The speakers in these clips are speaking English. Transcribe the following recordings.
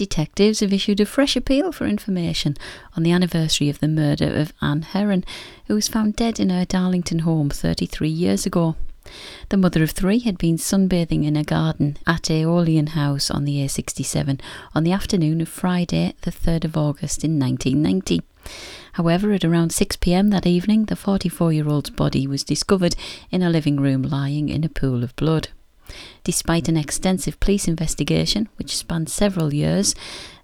detectives have issued a fresh appeal for information on the anniversary of the murder of Anne Heron, who was found dead in her Darlington home 33 years ago. The mother of three had been sunbathing in a garden at Aeolian House on the A67 on the afternoon of Friday, the 3rd of August in 1990. However, at around 6 pm that evening, the 44 year old's body was discovered in a living room lying in a pool of blood. Despite an extensive police investigation, which spanned several years,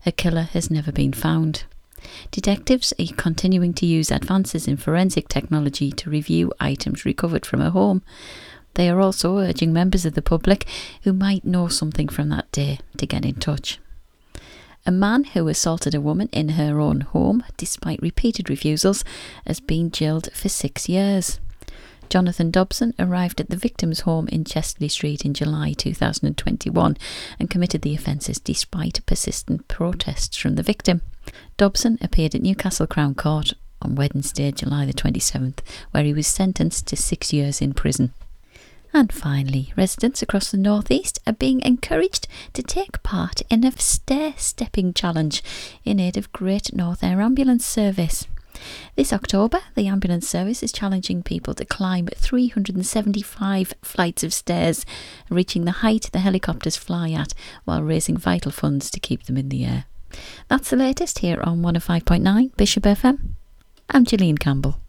a killer has never been found. Detectives are continuing to use advances in forensic technology to review items recovered from a home. They are also urging members of the public who might know something from that day to get in touch. A man who assaulted a woman in her own home, despite repeated refusals, has been jailed for six years. Jonathan Dobson arrived at the victim's home in Chester Street in July 2021 and committed the offences despite persistent protests from the victim. Dobson appeared at Newcastle Crown Court on Wednesday, July the 27th, where he was sentenced to six years in prison. And finally, residents across the northeast are being encouraged to take part in a stair stepping challenge in aid of Great North Air Ambulance Service. This October, the ambulance service is challenging people to climb 375 flights of stairs, reaching the height the helicopters fly at while raising vital funds to keep them in the air. That's the latest here on 105.9 Bishop FM. I'm Gillian Campbell.